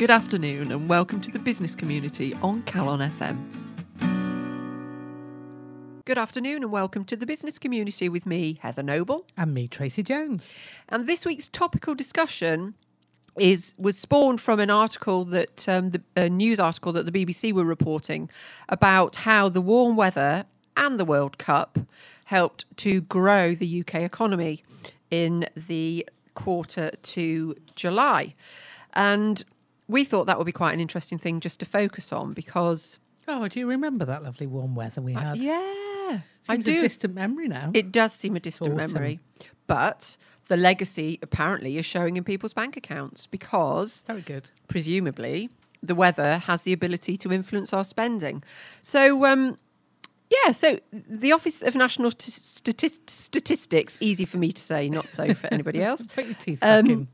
Good afternoon and welcome to the business community on Calon FM. Good afternoon and welcome to the business community with me, Heather Noble. And me, Tracy Jones. And this week's topical discussion is was spawned from an article that um, the a news article that the BBC were reporting about how the warm weather and the World Cup helped to grow the UK economy in the quarter to July. And we thought that would be quite an interesting thing just to focus on because Oh, do you remember that lovely warm weather we had? yeah, I Seems do. a distant memory now. It does seem a distant Autumn. memory, but the legacy apparently is showing in people's bank accounts because Very good. presumably the weather has the ability to influence our spending. So, um, yeah, so the Office of National Statist- Statistics, easy for me to say, not so for anybody else, Put your teeth back in.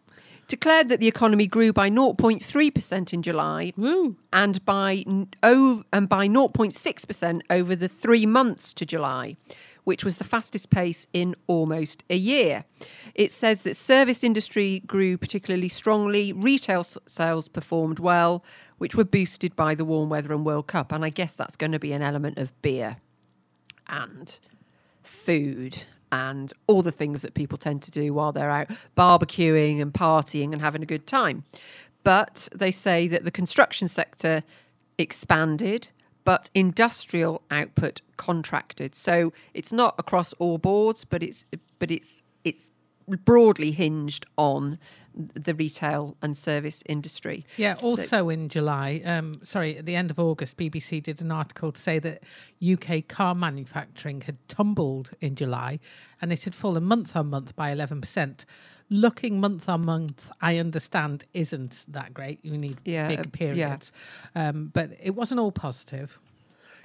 Declared that the economy grew by 0.3% in July Woo. and by oh, and by 0.6% over the 3 months to July which was the fastest pace in almost a year. It says that service industry grew particularly strongly, retail sales performed well, which were boosted by the warm weather and World Cup and I guess that's going to be an element of beer and food and all the things that people tend to do while they're out barbecuing and partying and having a good time. But they say that the construction sector expanded, but industrial output contracted. So it's not across all boards, but it's but it's it's broadly hinged on the retail and service industry. Yeah, So- also in July, um, sorry, at the end of August, BBC did an article to say that UK car manufacturing had tumbled in July and it had fallen month on month by 11%. Looking month on month, I understand, isn't that great. You need Yeah, uh, big yeah. periods. Um, but it wasn't all positive.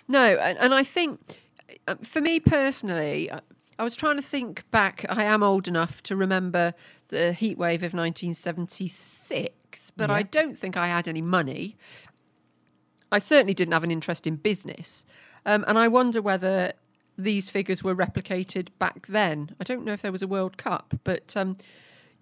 No, and, and I think uh, for me personally, I, was trying to think back. I am old enough to remember the heat wave of 1976, but I don't think I had any money. I certainly didn't have an interest in business. Um, and I wonder whether these figures were replicated back then. I don't know if there was a World Cup, but um,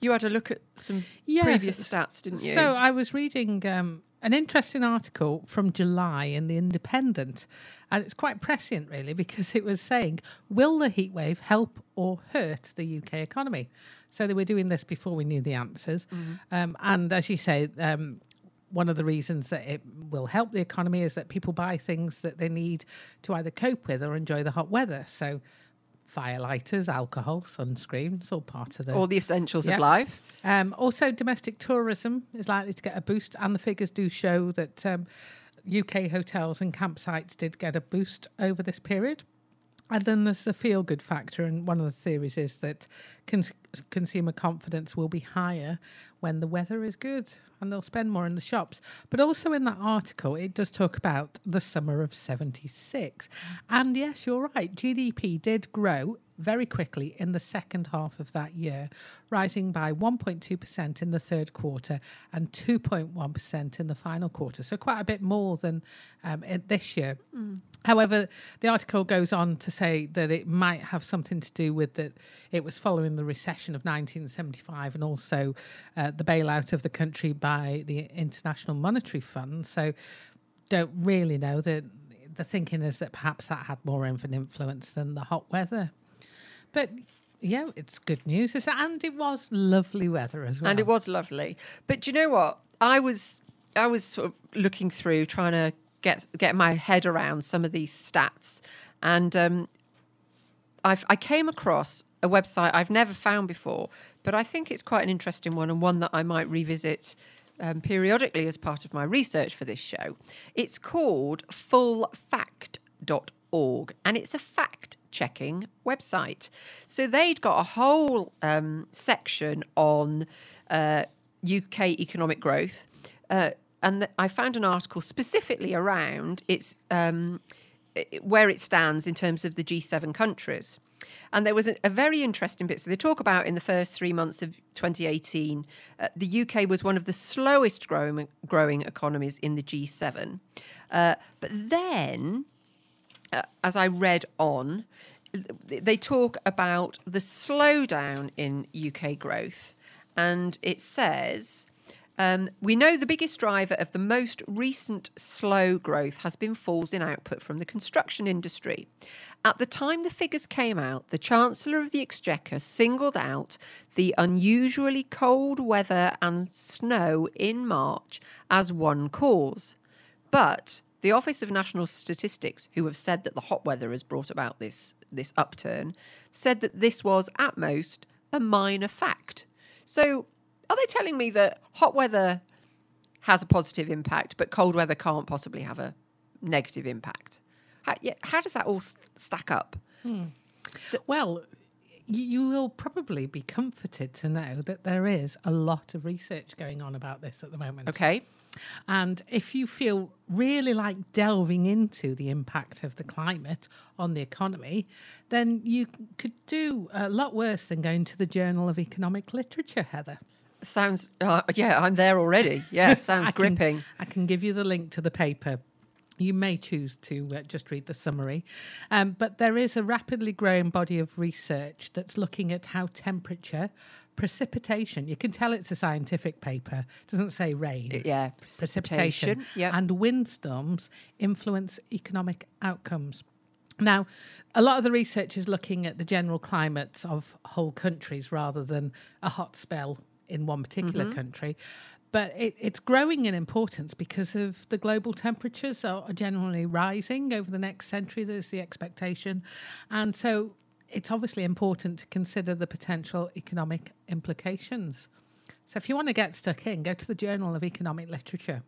you had a look at some Yes, previous stats, didn't you? So I was reading um, an interesting article from July in the Independent, and it's quite prescient, really, because it was saying, "Will the heat wave help or hurt the UK economy?" So they were doing this before we knew the answers, um, and as you say. Um, one of the reasons that it will help the economy is that people buy things that they need to either cope with or enjoy the hot weather. So, firelighters, alcohol, sunscreen, it's all part of the all the essentials of life. um, also, domestic tourism is likely to get a boost, and the figures do show that um, UK hotels and campsites did get a boost over this period. And then there's the feel good factor, and one of the theories is that cons- consumer confidence will be higher when the weather is good and they'll spend more in the shops. But also in that article, it does talk about the summer of 76. And yes, you're right, GDP did grow very quickly in the second half of that year, rising by 1.2% in the third quarter and 2.1% in the final quarter. So quite a bit more than um, this year. However, the article goes on to say that it might have something to do with that it was following the recession of 1975 and also uh, the bailout of the country by the International Monetary Fund. So don't really know that the thinking is that perhaps that had more of an influence than the hot weather. But yeah, it's good news. It's- And it was lovely weather as well. and it was lovely. But do you know what? I was I was sort of looking through trying to get get my head around some of these stats, and um, I've, I came across a website I've never found before, but I think it's quite an interesting one and one that I might revisit. Um, periodically, as part of my research for this show, it's called fullfact.org and it's a fact checking website. So they'd got a whole um, section on uh, UK economic growth. Uh, and th- I found an article specifically around its um, where it stands in terms of the G7 countries. And there was a, a very interesting bit. So they talk about in the first three months of 2018, uh, the UK was one of the slowest growing growing economies in the G7. Uh, but then uh, as I read on, they talk about the slowdown in UK growth, and it says Um, we know the biggest driver of the most recent slow growth has been falls in output from the construction industry. At the time the figures came out, the Chancellor of the Exchequer singled out the unusually cold weather and snow in March as one cause. But the Office of National Statistics, who have said that the hot weather has brought about this, this upturn, said that this was at most a minor fact. So are they telling me that hot weather has a positive impact, but cold weather can't possibly have a negative impact? How, yeah, how does that all stack up? Hmm. Well, you, you will probably be comforted to know that there is a lot of research going on about this at the moment. Okay. And if you feel really like delving into the impact of the climate on the economy, then you could do a lot worse than going to the Journal of Economic Literature, Heather. Sounds, uh, yeah, I'm there already. Yeah, sounds I can- gripping. I can give you the link to the paper. You may choose to uh, just read the summary. Um, but there is a rapidly growing body of research that's looking at how temperature, precipitation, you can tell it's a scientific paper, it doesn't say rain. Yeah, precipitation precipitation. Yeah. and windstorms influence economic outcomes. Now, a lot of the research is looking at the general climates of whole countries rather than a hot spell in one particular Mm-hmm. country. But it, it's growing in importance because of the global temperatures are, are generally rising over the next century. There's the expectation. And so it's obviously important to consider the potential economic implications. So if you want to get stuck in, go to the Journal of Economic Literature.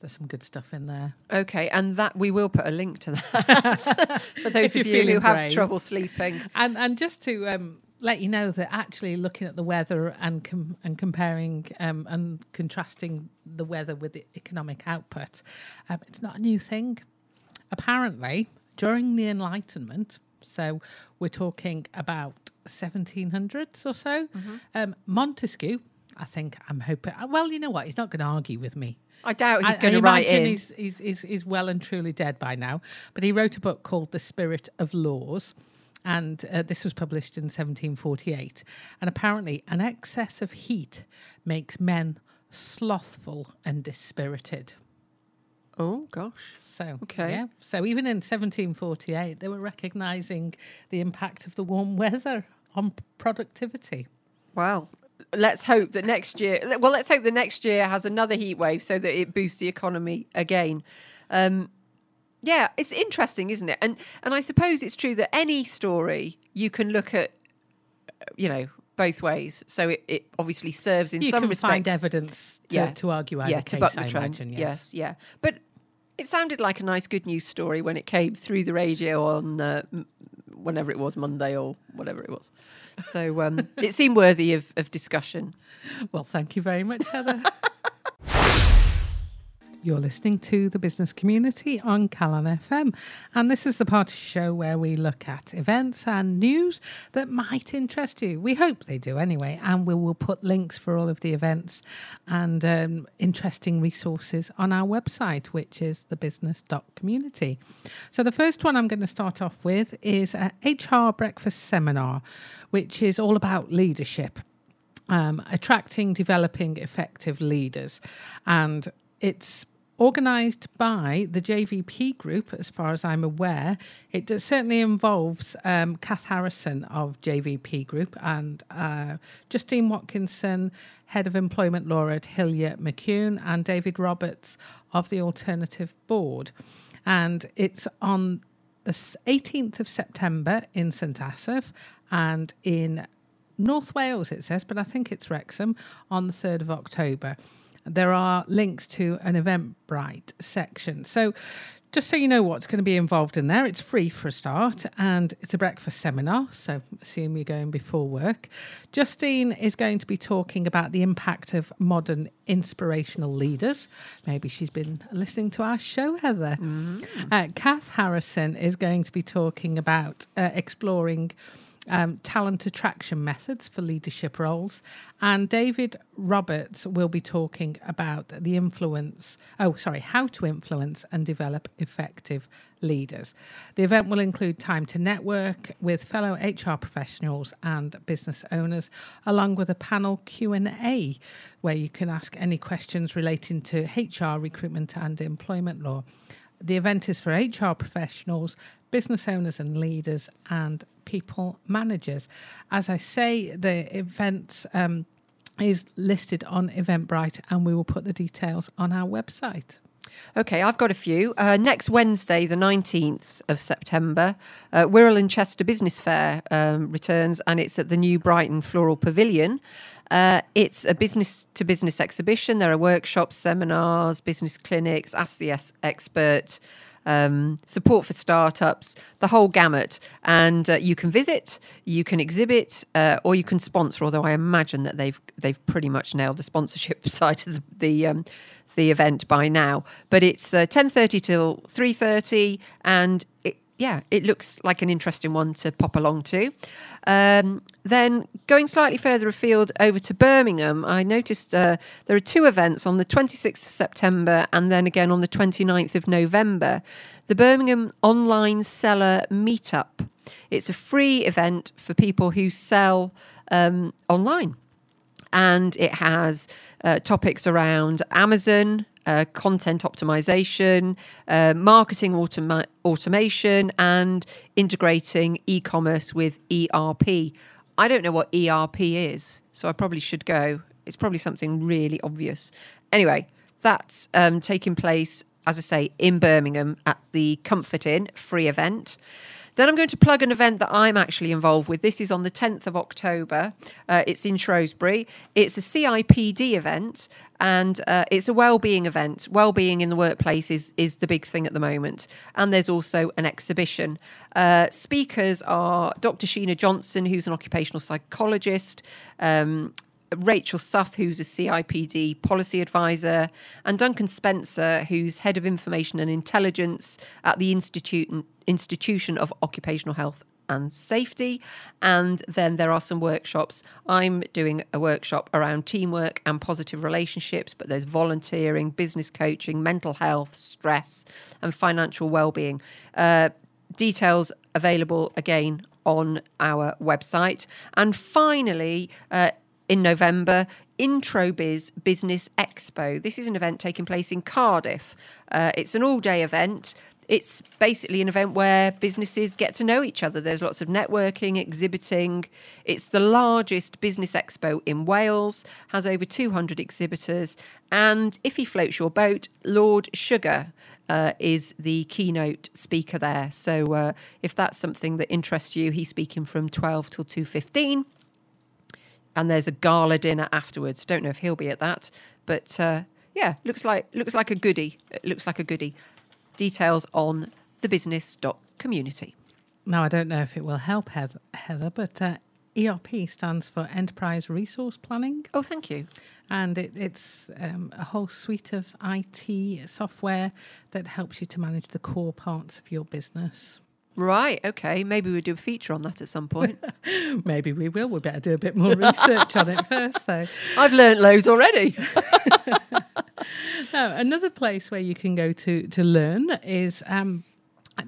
There's some good stuff in there. Okay, and that we will put a link to that for those of you're who feeling have trouble sleeping. And and just to um, let you know that actually looking at the weather and com- and comparing um, and contrasting the weather with the economic output, um, it's not a new thing. Apparently, during the Enlightenment, so we're talking about 1700s or so, um, Montesquieu. I think I'm hoping. Well, you know what? He's not going to argue with me. I doubt he's I- going I to write in. He's, he's, he's, he's well and truly dead by now. But he wrote a book called The Spirit of Laws. And uh, this was published in 1748. And apparently, an excess of heat makes men slothful and dispirited. Oh gosh. So, Okay. yeah. So, even in 1748, they were recognizing the impact of the warm weather on productivity. Well, let's hope that next year. Well, let's hope the next year has another heat wave so that it boosts the economy again. Um, yeah, it's interesting, isn't it? And and I suppose it's true that any story you can look at, you know, both ways. So it, it obviously serves in You some can respects. find evidence to, Yeah. to argue yeah, case, to buck the I trend. imagine. yes, yeah. But it sounded like a nice, good news story when it came through the radio on uh, whenever it was Monday or whatever it was. So um, it seemed worthy of, of discussion. Well, thank you very much, Heather. You're listening to the business community on Calon FM, and this is the part of the show where we look at events and news that might interest you. We hope they do anyway, and we will put links for all of the events and um, interesting resources on our website, which is thebusiness.community. So, the first one I'm going to start off with is a HR breakfast seminar, which is all about leadership um, attracting, developing effective leaders. And it's organised by the JVP group, as far as I'm aware. It certainly involves um, Kath Harrison of JVP Group and uh, Justine Watkinson, Head of Employment Law at Hillyer McKeown, and David Roberts of the Alternative Board. And it's on the 18th of September in St Asaph and in North Wales, it says, but I think it's Wrexham on the 3rd of October. There are links to an Eventbrite section. So, just so you know what's going to be involved in there, it's free for a start and it's a breakfast seminar. So, assume you're going before work. Justine is going to be talking about the impact of modern inspirational leaders. Maybe she's been listening to our show, Heather. Uh, Kath Harrison is going to be talking about uh, exploring um, talent attraction methods for leadership roles. And David Roberts will be talking about the influence, oh, sorry, how to influence and develop effective leaders. The event will include time to network with fellow HR professionals and business owners, along with a panel Q&A where you can ask any questions relating to HR, recruitment and employment law. The event is for HR professionals, business owners and leaders, and people managers. As I say, the event um, is listed on Eventbrite, and we will put the details on our website. Okay, I've got a few. Uh, next Wednesday, the 19th of September, uh, Wirral and Chester Business Fair um, returns and it's at the new Brighton Floral Pavilion. Uh, it's a business to business exhibition. There are workshops, seminars, business clinics, Ask the Expert, um, support for startups, the whole gamut. And uh, you can visit, you can exhibit, uh, or you can sponsor. Although I imagine that they've they've pretty much nailed the sponsorship side of the the, um, the event by now. But it's uh, ten thirty till three thirty, and it, yeah, it looks like an interesting one to pop along to. Um, then going slightly further afield over to Birmingham, I noticed uh, there are two events on the 26th of September and then again on the 29th of November. The Birmingham Online Seller Meetup. It's a free event for people who sell um, online and it has uh, topics around Amazon, uh, content optimization, uh, marketing automa- automation, and integrating e commerce with ERP. I don't know what ERP is, so I probably should go. It's probably something really obvious. Anyway, that's um, taking place, as I say, in Birmingham at the Comfort Inn free event. Then I'm going to plug an event that I'm actually involved with. This is on the 10th of October. Uh, it's in Shrewsbury. It's a CIPD event and uh, it's a well-being event. Well-being in the workplace is is the big thing at the moment. And there's also an exhibition. Uh, speakers are Dr. Sheena Johnson, who's an occupational psychologist. Um, Rachel Suff, who's a CIPD policy advisor, and Duncan Spencer, who's head of information and intelligence at the Institute, Institution of Occupational Health and Safety. And then there are some workshops. I'm doing a workshop around teamwork and positive relationships, but there's volunteering, business coaching, mental health, stress, and financial well-being. Uh, details available again on our website. And finally, uh, in November, Introbiz Business Expo. This is an event taking place in Cardiff. Uh, it's an all day event. It's basically an event where businesses get to know each other. There's lots of networking, exhibiting. It's the largest business expo in Wales, has over 200 exhibitors. And if he floats your boat, Lord Sugar uh, is the keynote speaker there. So uh, if that's something that interests you, he's speaking from 12 till 2.15 and there's a gala dinner afterwards. Don't know if he'll be at that, but uh, yeah, looks like looks like a goodie. It looks like a goodie. Details on the business community. Now I don't know if it will help Heather, Heather but uh, ERP stands for Enterprise Resource Planning. Oh, thank you. And it, it's um, a whole suite of IT software that helps you to manage the core parts of your business. Right. Okay. Maybe we'll do a feature on that at some point. Maybe we will. We better do a bit more research on it first, though. I've learnt loads already. now, another place where you can go to to learn is um,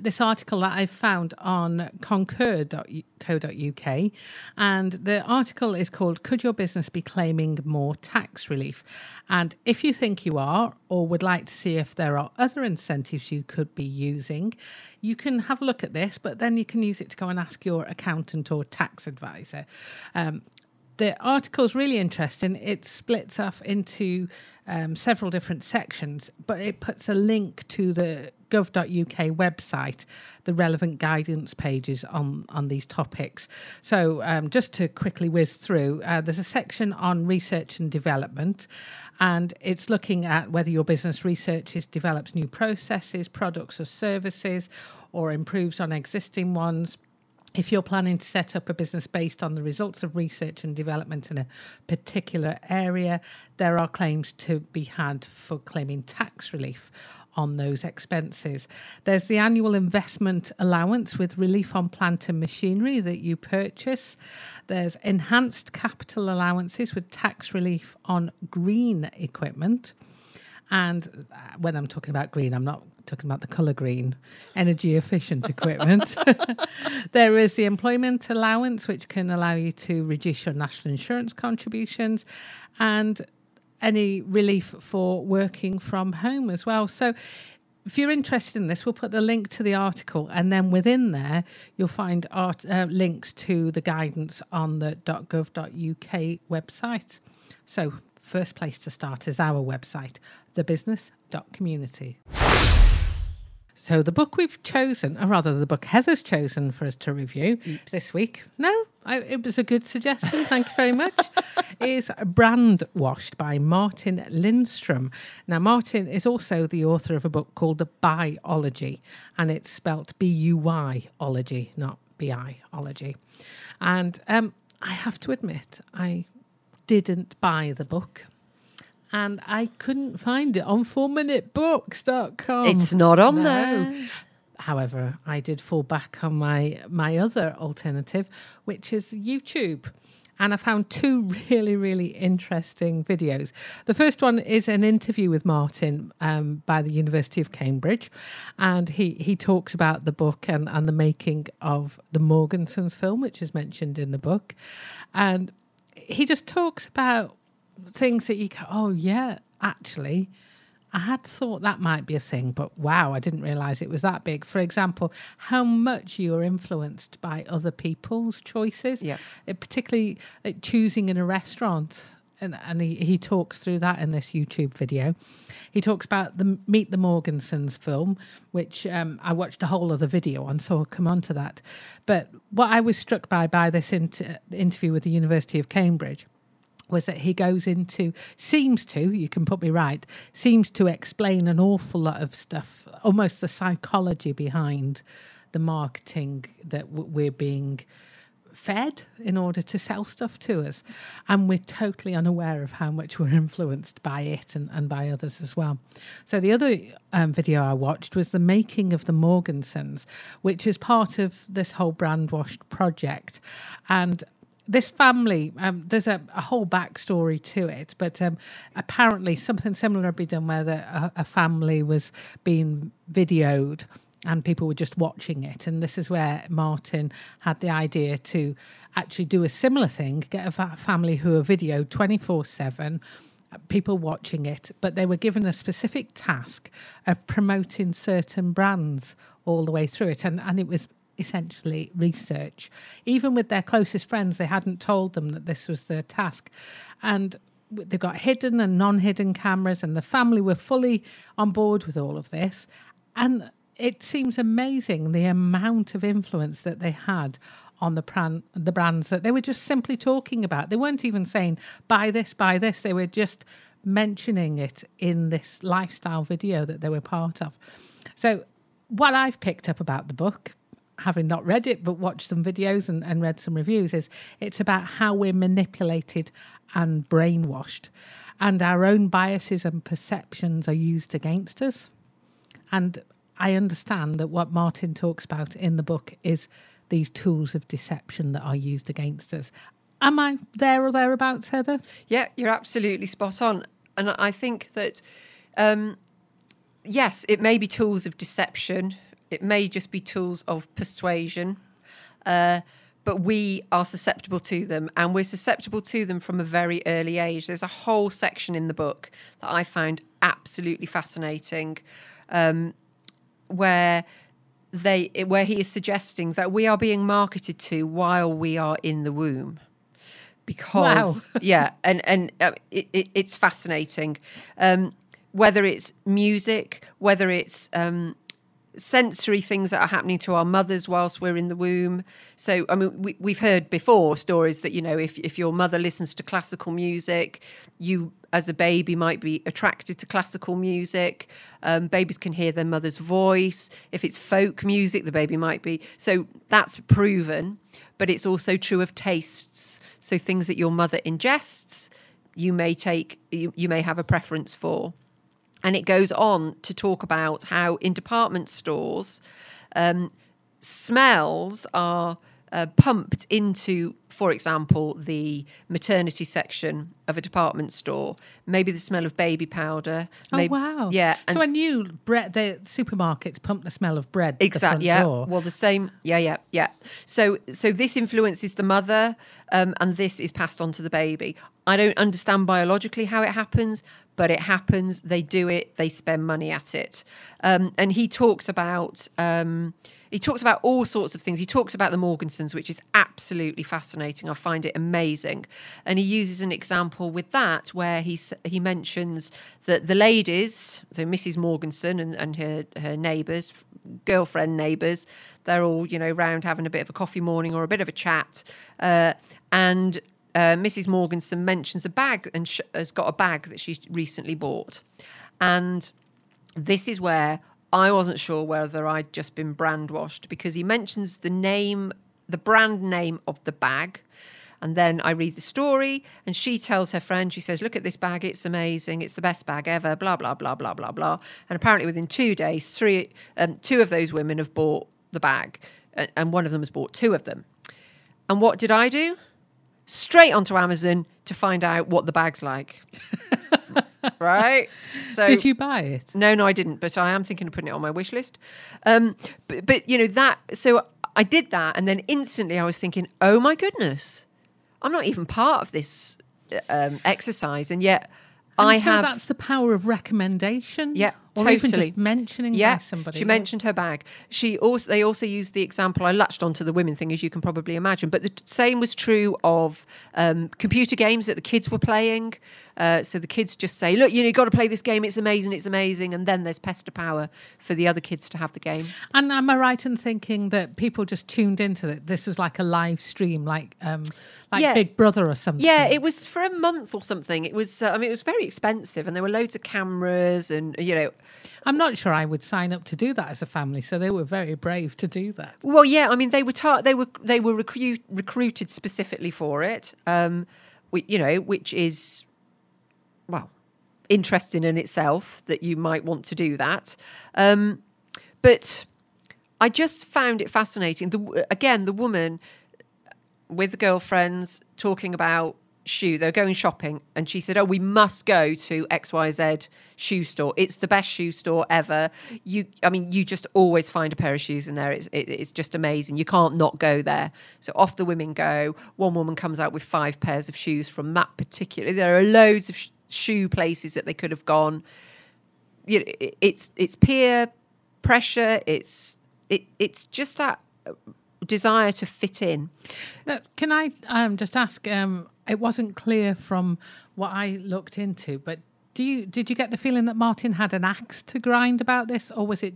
this article that I found on concur.co.uk. And the article is called Could Your Business Be Claiming More Tax Relief? And if you think you are, or would like to see if there are other incentives you could be using, you can have a look at this, but then you can use it to go and ask your accountant or tax advisor. Um, the article is really interesting. It splits off into um, several different sections, but it puts a link to the gov.uk website, the relevant guidance pages on, on these topics. So, um, just to quickly whiz through, uh, there's a section on research and development, and it's looking at whether your business researches, develops new processes, products, or services, or improves on existing ones if you're planning to set up a business based on the results of research and development in a particular area, there are claims to be had for claiming tax relief on those expenses. There's the annual investment allowance with relief on plant and machinery that you purchase. There's enhanced capital allowances with tax relief on green equipment. And uh, when I'm talking about green, I'm not talking about the colour green, energy efficient equipment. there is the employment allowance, which can allow you to reduce your national insurance contributions. And any relief for working from home as well. So if you're interested in this, we'll put the link to the article, and then within there, you'll find art, uh, links to the guidance on the .gov.uk website. So, first place to start is our website, thebusiness.community. So the book we've chosen, or rather the book Heather's chosen for us to review Oops. this week, no, I, it was a good suggestion, thank you very much, is Brand Washed by Martin Lindstrom. Now, Martin is also the author of a book called The Buyology, and it's spelt B-U-Y-ology, not B-I-ology. And um, I have to admit, I didn't buy the book and I couldn't find it on 4minutebooks.com. It's not on No. there. However, I did fall back on my my other alternative, which is YouTube. And I found two really, really interesting videos. The first one is an interview with Martin um, by the University of Cambridge. And he, he talks about the book and, and the making of the Morgansons film, which is mentioned in the book. And he just talks about things that you go, oh, yeah, actually, I had thought that might be a thing, but wow, I didn't realize it was that big. For example, how much you are influenced by other people's choices, Yeah. Uh, particularly uh, choosing in a restaurant. And, and he, he talks through that in this YouTube video. He talks about the Meet the Morgansons film, which um, I watched a whole other video on, so I'll come on to that. But what I was struck by by this inter- interview with the University of Cambridge was that he goes into seems to you can put me right seems to explain an awful lot of stuff almost the psychology behind the marketing that we're being fed in order to sell stuff to us. And we're totally unaware of how much we're influenced by it and, and by others as well. So the other um, video i watched was the making of the morgansons which is part of this whole brand washed project. And this family, um, there's a, a whole backstory to it, but um, apparently something similar had been done where the, a, a family was being videoed and people were just watching it. And this is where Martin had the idea to actually do a similar thing, get a fa- family who are videoed 24 7 people watching it, but they were given a specific task of promoting certain brands all the way through it. And, and it was essentially research. Even with their closest friends, they hadn't told them that this was their task. And they got hidden and non hidden cameras, and the family were fully on board with all of this. And it seems amazing the amount of influence that they had on the pran- the brands that they were just simply talking about. They weren't even saying buy this, buy this. They were just mentioning it in this lifestyle video that they were part of. So what I've picked up about the book, having not read it but watched some videos and, and read some reviews, is it's about how we're manipulated and brainwashed, and our own biases and perceptions are used against us. And I understand that what Martin talks about in the book is these tools of deception that are used against us. Am I there or thereabouts, Heather? Yeah, you're absolutely spot on. And I think that, um, yes, it may be tools of deception, it may just be tools of persuasion, uh, but we are susceptible to them, and we're susceptible to them from a very early age. There's a whole section in the book that I found absolutely fascinating, um, where they where he is suggesting that we are being marketed to while we are in the womb. Because yeah and and uh, it, it, it's fascinating. Um, whether it's music whether it's um, sensory things that are happening to our mothers whilst we're in the womb. So, I mean, we, we've heard before stories that, you know, if, if your mother listens to classical music, you as a baby might be attracted to classical music. Um, babies can hear their mother's voice. If it's folk music, the baby might be. So that's proven, but it's also true of tastes. So things that your mother ingests, you may take, you, you may have a preference for. And it goes on to talk about how in department stores, um, smells are uh, pumped into, for example, the maternity section of a department store. Maybe the smell of baby powder. Maybe, oh wow! Yeah. so I knew bread. The supermarkets pump the smell of bread. Exactly. Yeah. Door. Well, the same. Yeah, yeah, yeah. So, so this influences the mother, um, and this is passed on to the baby. I don't understand biologically how it happens, but it happens. They do it. They spend money at it. Um, and he talks about. Um, he talks about all sorts of things. He talks about the Morgansons, which is absolutely fascinating. I find it amazing. And he uses an example with that where he he mentions that the ladies, so Mrs. Morganson and, and her her neighbours, girlfriend neighbours, they're all you know round having a bit of a coffee morning or a bit of a chat, uh, and. Uh, Mrs. Morganson mentions a bag and sh- has got a bag that she's recently bought. And this is where I wasn't sure whether I'd just been brand washed because he mentions the name, the brand name of the bag. And then I read the story, and she tells her friend, she says, Look at this bag, it's amazing, it's the best bag ever, blah, blah, blah, blah, blah, blah. And apparently within two days, three, um, two of those women have bought the bag, and one of them has bought two of them. And what did I do? Straight onto Amazon to find out what the bag's like. right? So did you buy it? No, no, I didn't. But I am thinking of putting it on my wish list. Um, but, but you know that. So I did that, and then instantly I was thinking, oh my goodness, I'm not even part of this um, exercise, and yet and I so have. That's the power of recommendation. Yeah, or totally. even just mentioning yeah, somebody. She mentioned her bag. She also they also used the example. I latched onto the women thing, as you can probably imagine. But the same was true of um, computer games that the kids were playing. Uh, so the kids just say, "Look, you know, you got to play this game. It's amazing. It's amazing." And then there's pester power for the other kids to have the game. And am I right in thinking that people just tuned into it? This was like a live stream, like um, like Yeah. Big Brother or something. Yeah, it was for a month or something. It was. Uh, I mean, it was very expensive, and there were loads of cameras, and you know, I'm not sure I would sign up to do that as a family. So they were very brave to do that. Well, yeah, I mean they were they were they were recruit- recruited specifically for it. Um, we, you know, which is well interesting in itself that you might want to do that. Um, but I just found it fascinating. The, again, the woman with the girlfriends talking about shoe. They're going shopping, and she said, "Oh, we must go to X Y Z shoe store. It's the best shoe store ever. You, I mean, you just always find a pair of shoes in there. It's it, it's just amazing. You can't not go there. So off the women go. One woman comes out with five pairs of shoes from that particular. There are loads of sh- shoe places that they could have gone. You know, it, it's it's peer pressure. It's it it's just that desire to fit in. Now, can I um, just ask? Um, it wasn't clear from what I looked into, but do you did you get the feeling that Martin had an axe to grind about this, or was it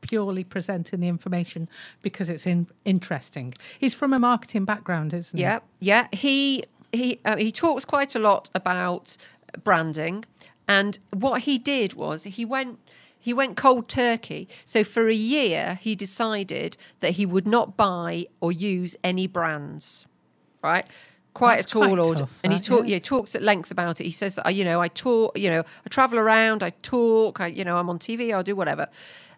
purely presenting the information because it's in, interesting? He's from a marketing background, isn't he? Yeah, yeah. He he uh, he talks quite a lot about branding, and what he did was he went he went cold turkey. So for a year, he decided that he would not buy or use any brands. Right. Quite That's a tall quite order, tough, and he talk, yeah. yeah, talks at length about it. He says, you know, I talk, you know, I travel around, I talk, I, you know, I'm on TV, I'll do whatever.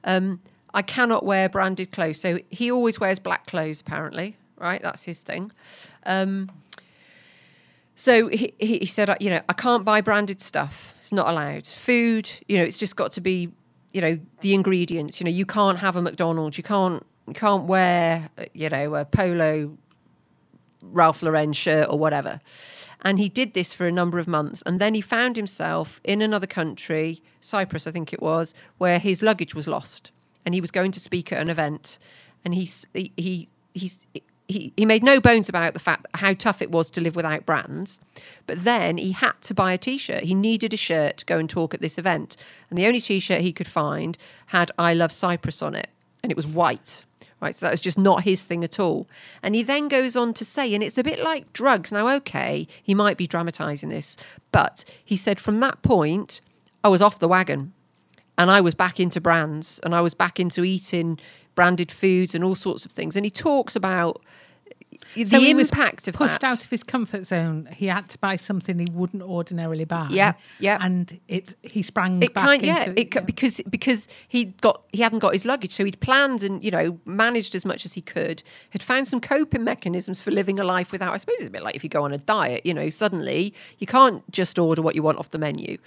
Um, I cannot wear branded clothes, so he always wears black clothes. Apparently, right? That's his thing. Um, so he, he said, you know, I can't buy branded stuff. It's not allowed. Food, you know, it's just got to be, you know, the ingredients. You know, you can't have a McDonald's. You can't you can't wear, uh, you know, a polo Ralph Lauren shirt or whatever. And he did this for a number of months. And then he found himself in another country, Cyprus, I think it was, where his luggage was lost. And he was going to speak at an event. And he, he, he, he's, he, he made no bones about the fact how tough it was to live without brands. But then he had to buy a t shirt. He needed a shirt to go and talk at this event. And the only t shirt he could find had I Love Cyprus on it. and it was white. Right, so that was just not his thing at all. And he then goes on to say, and it's a bit like drugs. Now, okay, he might be dramatizing this, but he said from that point, I was off the wagon and I was back into brands and I was back into eating branded foods and all sorts of things. And he talks about the So he was impact of pushed that. out of his comfort zone. He had to buy something he wouldn't ordinarily buy. Yeah, yeah. And it he sprang it into yeah, it, ca- because because he got he hadn't got his luggage, so he'd planned and you know managed as much as he could. Had found some coping mechanisms for living a life without. I suppose it's a bit like if you go on a diet, you know, suddenly you can't just order what you want off the menu,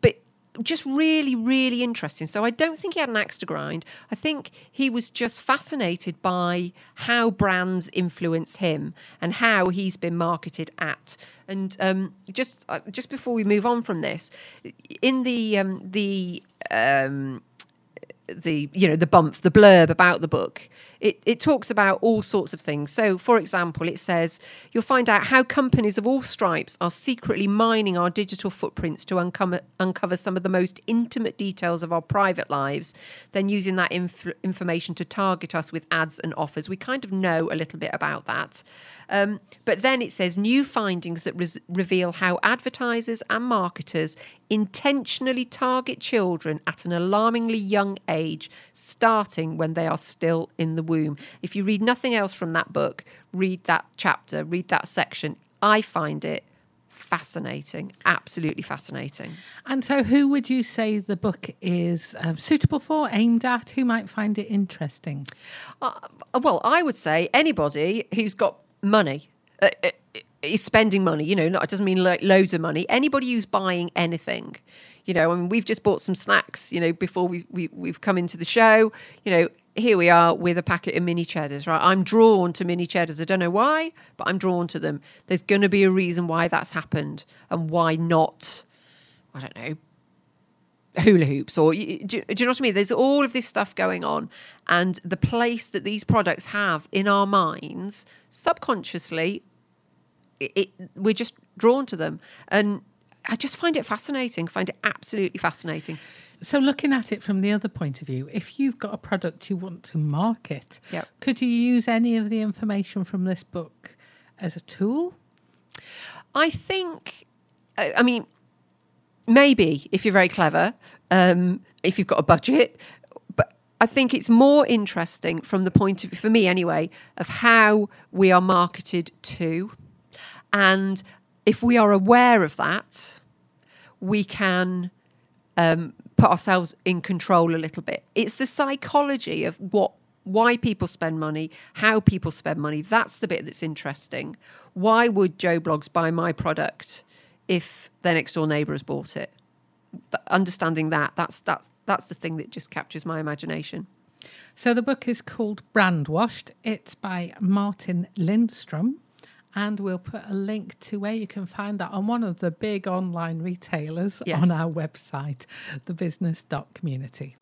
but. Just really, really interesting. So I don't think he had an axe to grind. I think he was just fascinated by how brands influence him and how he's been marketed at. And um, just uh, just before we move on from this, in the um, the um, the you know the bump the blurb about the book. It, it talks about all sorts of things. So for example it says you'll find out how companies of all stripes are secretly mining our digital footprints to uncover, uncover some of the most intimate details of our private lives then using that inf- information to target us with ads and offers. We kind of know a little bit about that. Um, but then it says new findings that res- reveal how advertisers and marketers intentionally target children at an alarmingly young age, starting when they are still in the womb. If you read nothing else from that book, read that chapter, read that section. I find it fascinating, absolutely fascinating. And so, who would you say the book is um, suitable for, aimed at? Who might find it interesting? Uh, well, I would say anybody who's got money. Uh, uh, is spending money, you know, not, it doesn't mean like loads of money. Anybody who's buying anything, you know, I mean, we've just bought some snacks, you know, before we, we, we've come into the show, you know, here we are with a packet of mini cheddars, right? I'm drawn to mini cheddars. I don't know why, but I'm drawn to them. There's going to be a reason why that's happened and why not, I don't know, hula hoops or do, do you know what I mean? There's all of this stuff going on, and the place that these products have in our minds subconsciously, it, it, we're just drawn to them, and I just find it fascinating. Find it absolutely fascinating. So, looking at it from the other point of view, if you've got a product you want to market, Yep. could you use any of the information from this book as a tool? I think, I mean, maybe if you're very clever, um, if you've got a budget, but I think it's more interesting from the point of, for me anyway, of how we are marketed to. And if we are aware of that, we can um, put ourselves in control a little bit. It's the psychology of what why people spend money, how people spend money. That's the bit that's interesting. Why would Joe Bloggs buy my product if their next door neighbour has bought it? Understanding that that's that's that's the thing that just captures my imagination. So, the book is called Brand Washed. It's by Martin Lindstrom. And we'll put a link to where you can find that on one of the big online retailers Yes. on our website, thebusiness.community.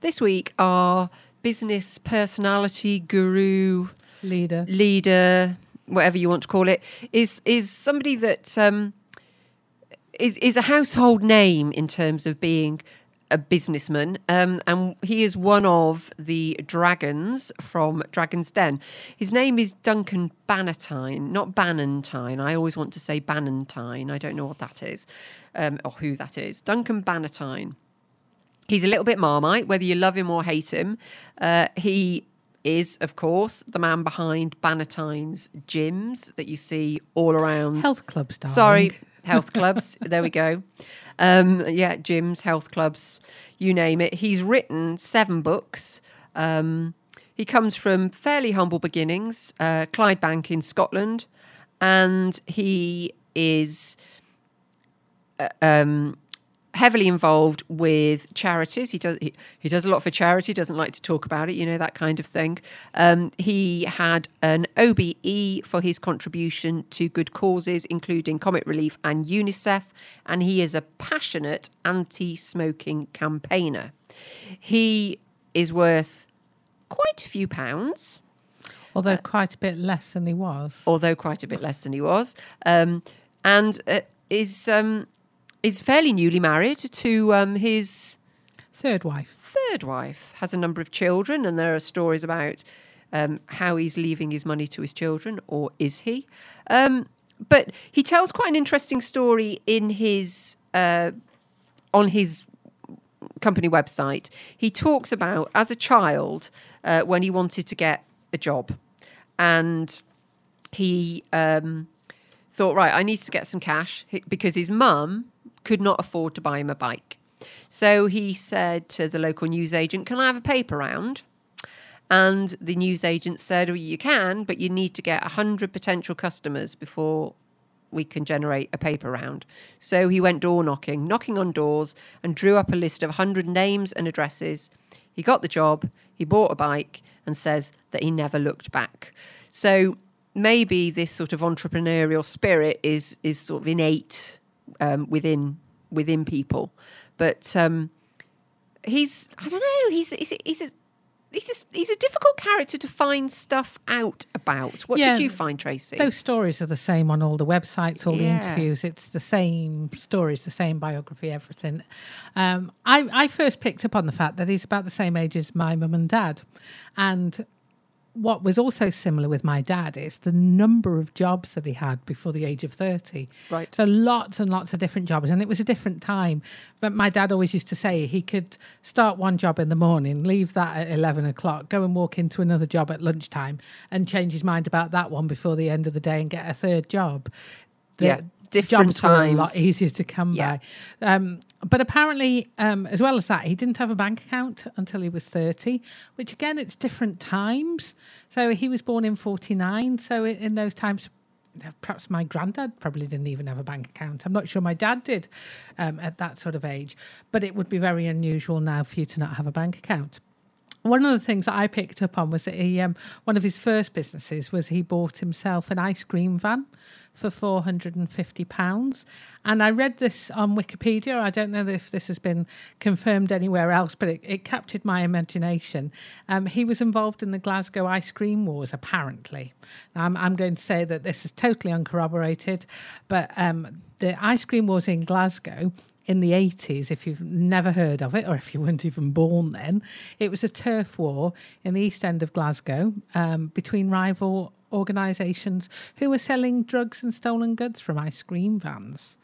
This week, our business personality guru Leader. leader, whatever you want to call it, is is somebody that um, is is a household name in terms of being a businessman, um, and he is one of the dragons from Dragon's Den. His name is Duncan Bannatyne, not Bannantine. I always want to say Bannantine. I don't know what that is, um, or who that is. Duncan Bannatyne. He's a little bit marmite, whether you love him or hate him. Uh, he is, of course, the man behind Bannatyne's gyms that you see all around. Health clubs, darling. Sorry, health clubs. there we go. Um, yeah, gyms, health clubs, you name it. He's written seven books. Um, he comes from fairly humble beginnings, uh, Clydebank in Scotland, and he is uh, um, heavily involved with charities. He does he, he does a lot for charity. Doesn't like to talk about it, you know that kind of thing. Um, he had an OBE for his contribution to good causes, including Comic Relief and UNICEF, and he is a passionate anti-smoking campaigner. He is worth quite a few pounds Although quite a bit less than he was. although quite a bit less than he was, um, and uh, is um, is fairly newly married to um, his Third wife. third wife has a number of children, and there are stories about um, how he's leaving his money to his children, or is he? Um, but he tells quite an interesting story in his uh, on his company website. He talks about as a child uh, when he wanted to get a job, and he um, thought, right, I need to get some cash because his mum could not afford to buy him a bike. So he said to the local newsagent, Can I have a paper round? And the newsagent said, Well, you can, but you need to get 100 potential customers before we can generate a paper round. So he went door knocking, knocking on doors, and drew up a list of 100 names and addresses. He got the job, he bought a bike, and says that he never looked back. So maybe this sort of entrepreneurial spirit is is sort of innate um, within within people, but um, he's I don't know he's he's he's a, he's a, he's a difficult character to find stuff out about. What Yeah. did you find, Tracy? Those stories are the same on all the websites, all the interviews. It's the same stories, the same biography, everything. Um, I, I first picked up on the fact that he's about the same age as my mum and dad. And what was also similar with my dad is the number of jobs that he had before the age of 30. Right. So lots and lots of different jobs. And it was a different time. But my dad always used to say he could start one job in the morning, leave that at 11 o'clock, go and walk into another job at lunchtime and change his mind about that one before the end of the day and get a third job. The Yeah, different jobs were a lot easier to come Yeah. by. Um, but apparently, um, as well as that, he didn't have a bank account until he was 30, which again, it's different times. So he was born in 49. So in those times, perhaps my granddad probably didn't even have a bank account. I'm not sure my dad did um, at that sort of age, but it would be very unusual now for you to not have a bank account. One of the things that I picked up on was that he, um, one of his first businesses was he bought himself an ice cream van for four hundred and fifty pounds. And I read this on Wikipedia. I don't know if this has been confirmed anywhere else, but it, it captured my imagination. Um, he was involved in the Glasgow ice cream wars, apparently. I'm going to say that this is totally uncorroborated, but um, the ice cream wars in Glasgow in the 80s, if you've never heard of it, or if you weren't even born then, it was a turf war in the east end of Glasgow um, between rival organisations who were selling drugs and stolen goods from ice cream vans.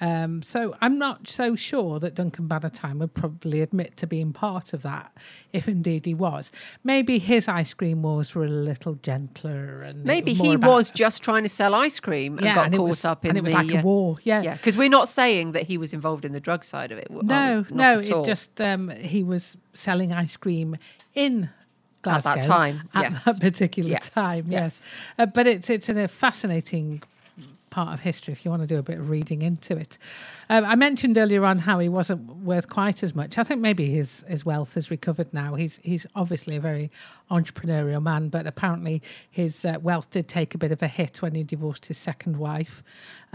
Um, so I'm not so sure that Duncan Bannatyne would probably admit to being part of that, if indeed he was. Maybe his ice cream wars were a little gentler and Maybe was he was just trying to sell ice cream and yeah, got and caught was, up in and it was the like a uh, war. Yeah, Yeah, because we're not saying that he was involved in the drug side of it. No, no, it just um, he was selling ice cream in Glasgow At that time, At yes. that particular Yes, time, yes. yes. Uh, but it's it's a fascinating part of history if you want to do a bit of reading into it. Um, I mentioned earlier on how he wasn't worth quite as much. I think maybe his his wealth has recovered now. He's he's obviously a very entrepreneurial man, but apparently his uh, wealth did take a bit of a hit when he divorced his second wife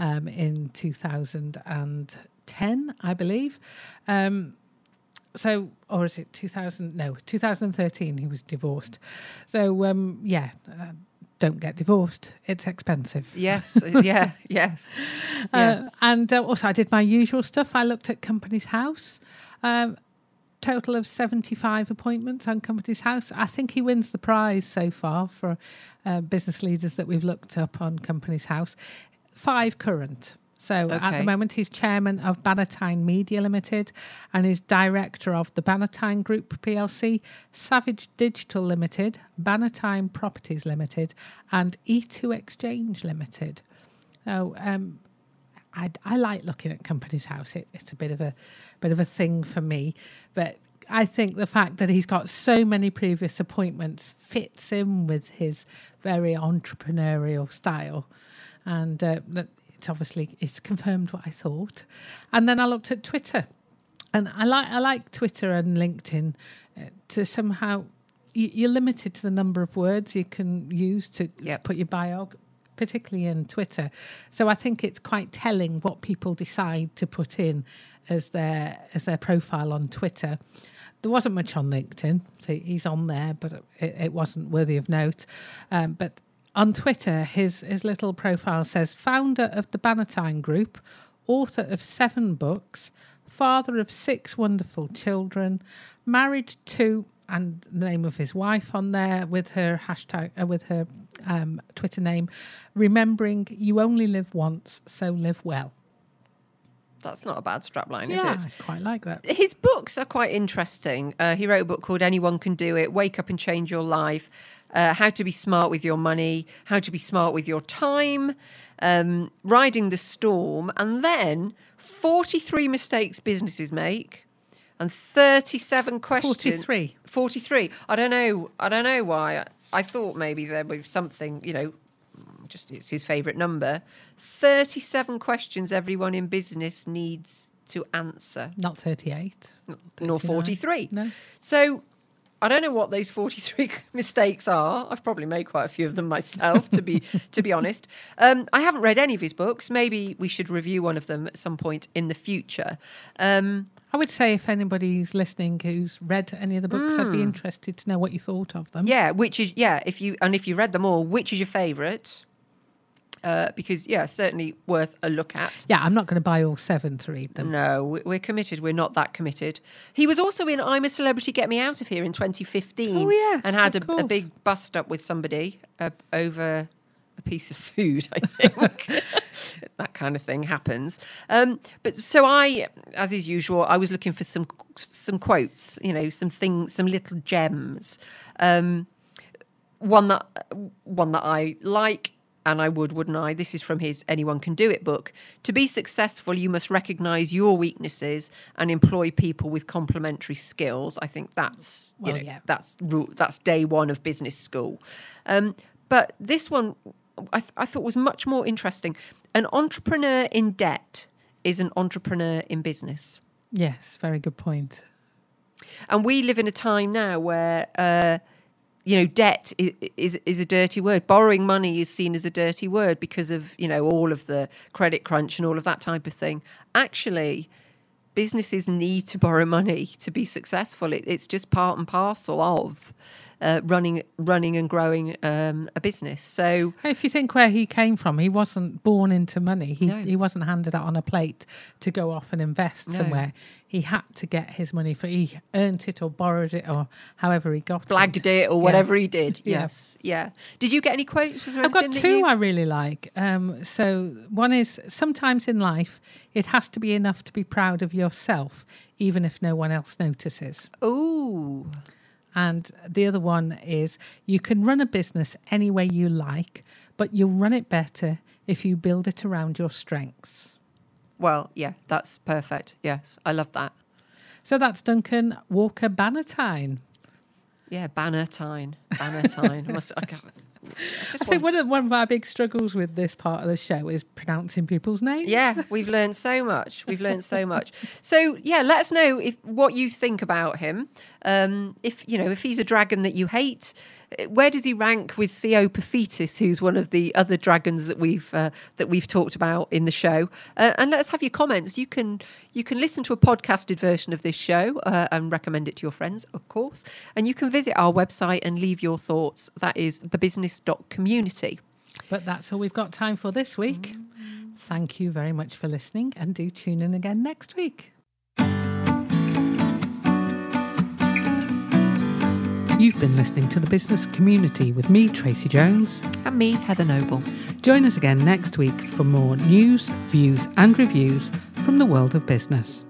um, in 2010, I believe. Um, so or is it 2000 no 2013 he was divorced so um yeah uh, don't get divorced. It's expensive. Yes, uh, yeah, yes. Yeah. uh, and uh, also i did my usual stuff. I looked at Companies House. Um total of 75 appointments on Companies House. I think he wins the prize so far for uh, business leaders that we've looked up on Companies House. Five current so at the moment he's chairman of Bannatyne Media Limited and is director of the Bannatyne Group PLC, Savage Digital Limited, Bannatyne Properties Limited, and E2 Exchange Limited. So um, I, I like looking at Companies House. It, it's a bit of a bit of a thing for me, but I think the fact that he's got so many previous appointments fits in with his very entrepreneurial style, and uh, it's obviously it's confirmed what I thought. And then I looked at Twitter, and I like I like Twitter and LinkedIn uh, to somehow you, you're limited to the number of words you can use to, to put your bio particularly in Twitter. So I think it's quite telling what people decide to put in as their as their profile on Twitter. There wasn't much on LinkedIn, so he's on there, but it, it wasn't worthy of note. Um, but on Twitter, his his little profile says founder of the Bannatyne Group, author of seven books, father of six wonderful children, married to and the name of his wife on there with her hashtag uh, with her um, Twitter name, remembering you only live once, so live well. That's not a bad strapline, is yeah, it? I quite like that. His books are quite interesting. Uh, he wrote a book called Anyone Can Do It Wake Up and Change Your Life, uh, How to Be Smart with Your Money, How to Be Smart with Your Time, um, Riding the Storm, and then 43 Mistakes Businesses Make. And 37 questions. 43. 43. I don't know. I don't know why. I thought maybe there was something, you know, just it's his favourite number. 37 questions everyone in business needs to answer Not 38. nor 43. No. So I don't know what those 43 mistakes are. I've probably made quite a few of them myself, to be to be honest. Um, I haven't read any of his books. Maybe we should review one of them at some point in the future. Um, I would say if anybody's listening who's read any of the books, I'd be interested to know what you thought of them. Hmm. yeah, which is yeah. If you and if you read them all, which is your favourite? Uh, because yeah, certainly worth a look at. Yeah, I'm not going to buy all seven to read them. No, we- we're committed. We're not that committed. He was also in I'm a Celebrity, Get Me Out of Here in 2015. Oh, yes, And had a, a big bust up with somebody uh, over a piece of food, I think. that kind of thing happens. Um, but so I, as is usual, I was looking for some some quotes, you know, some things, some little gems. Um, one that one that I like and I would wouldn't I? This is from his anyone can do it book. To be successful you must recognize your weaknesses and employ people with complementary skills. I think that's you Well, know yeah. that's that's day one of business school. Um, but this one I, th- I thought was much more interesting. An entrepreneur in debt is an entrepreneur in business. Yes, very good point. and we live in a time now where, uh, you know, debt is, is is a dirty word. Borrowing money is seen as a dirty word because of you know all of the credit crunch and all of that type of thing. Actually, businesses need to borrow money to be successful. It, it's just part and parcel of uh, running running and growing um, a business. So If you think where he came from, he wasn't born into money. He No. he wasn't handed out on a plate to go off and invest No. somewhere. He had to get his money for he earned it or borrowed it or however he got blagged it. it or Yeah. whatever he did. Yes, yeah. Did you get any quotes? I've got two you- I really like. Um, so one is sometimes in life it has to be enough to be proud of yourself, even if no one else notices. Ooh. And the other one is you can run a business any way you like, but you'll run it better if you build it around your strengths. Well, yeah, that's perfect. Yes, I love that. So that's Duncan Walker Bannatyne. Yeah, Bannertine. Bannertine. I must, I, can't- I think one of, one of our big struggles with this part of the show is pronouncing people's names. yeah, we've learned so much. We've learned so much. So yeah, let us know if what you think about him. Um, if you know if he's a dragon that you hate, where does he rank with Theo Theopophetus, who's one of the other dragons that we've uh, that we've talked about in the show? Uh, and let us have your comments. You can you can listen to a podcasted version of this show uh, and recommend it to your friends, of course. And you can visit our website and leave your thoughts. That is thebusiness.community. But that's all we've got time for this week. Thank you very much for listening and do tune in again next week. You've been listening to the business community with me, Tracy Jones. And me, Heather Noble. Join us again next week for more news, views, and reviews from the world of business.